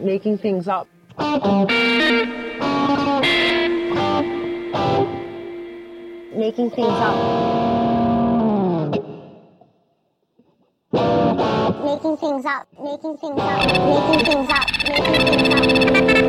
Making things up. Making things up. making things up, making things up, making things up, making things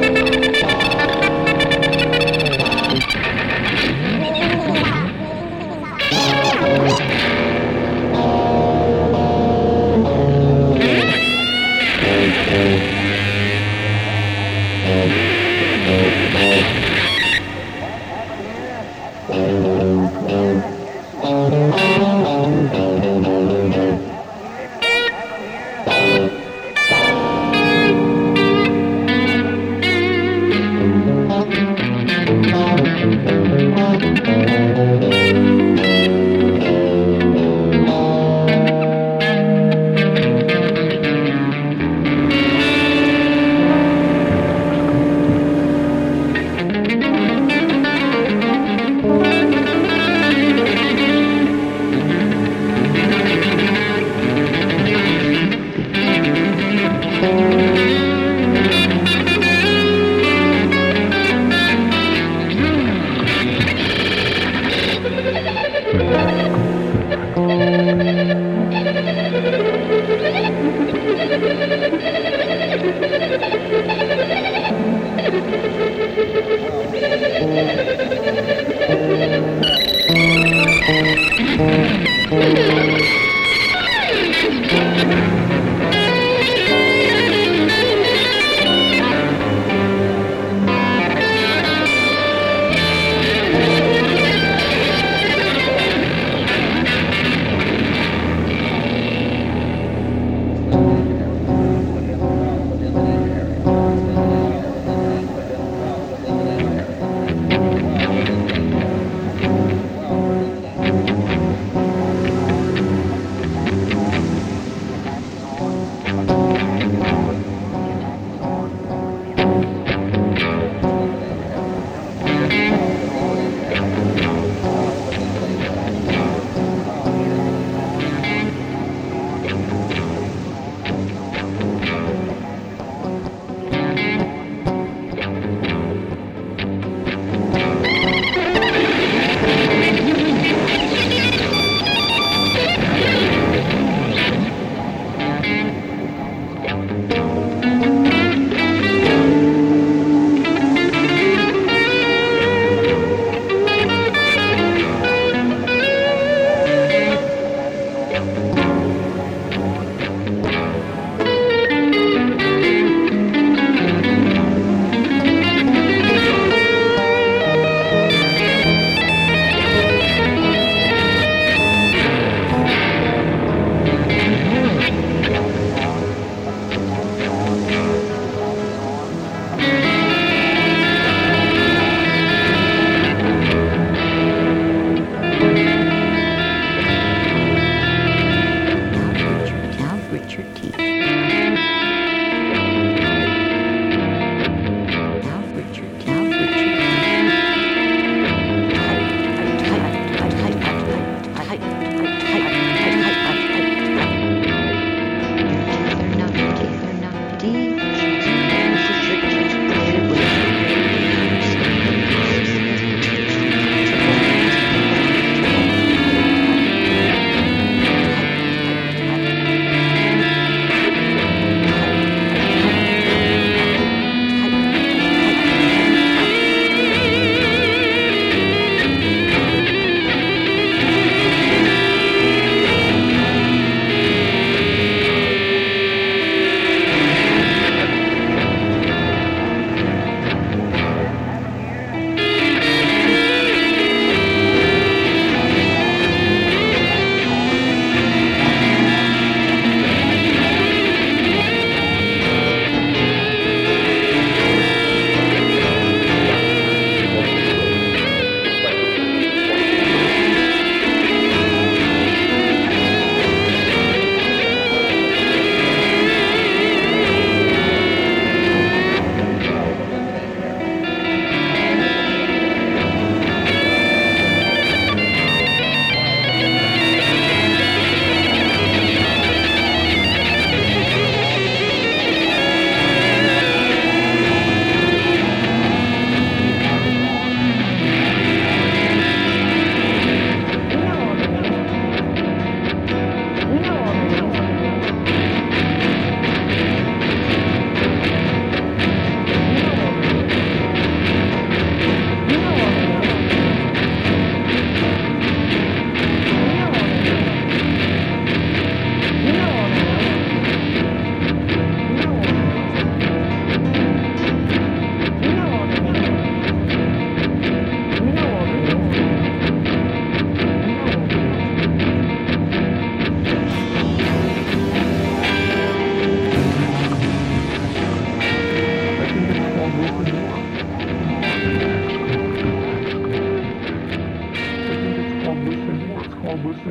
I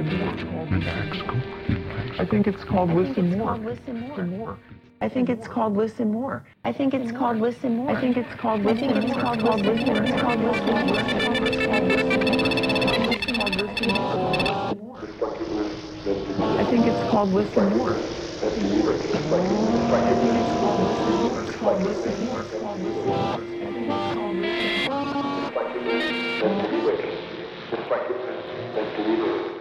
think it's called listen more. more. I think it's called listen more. I think it's called listen more. I think it's called listen more. It's called listen more. It's called listen more. It's called listen more. I think it's called listen more. I think it's called listen more. I think it's called listen more. It's called listen more. It's called listen more. I think it's called listen more.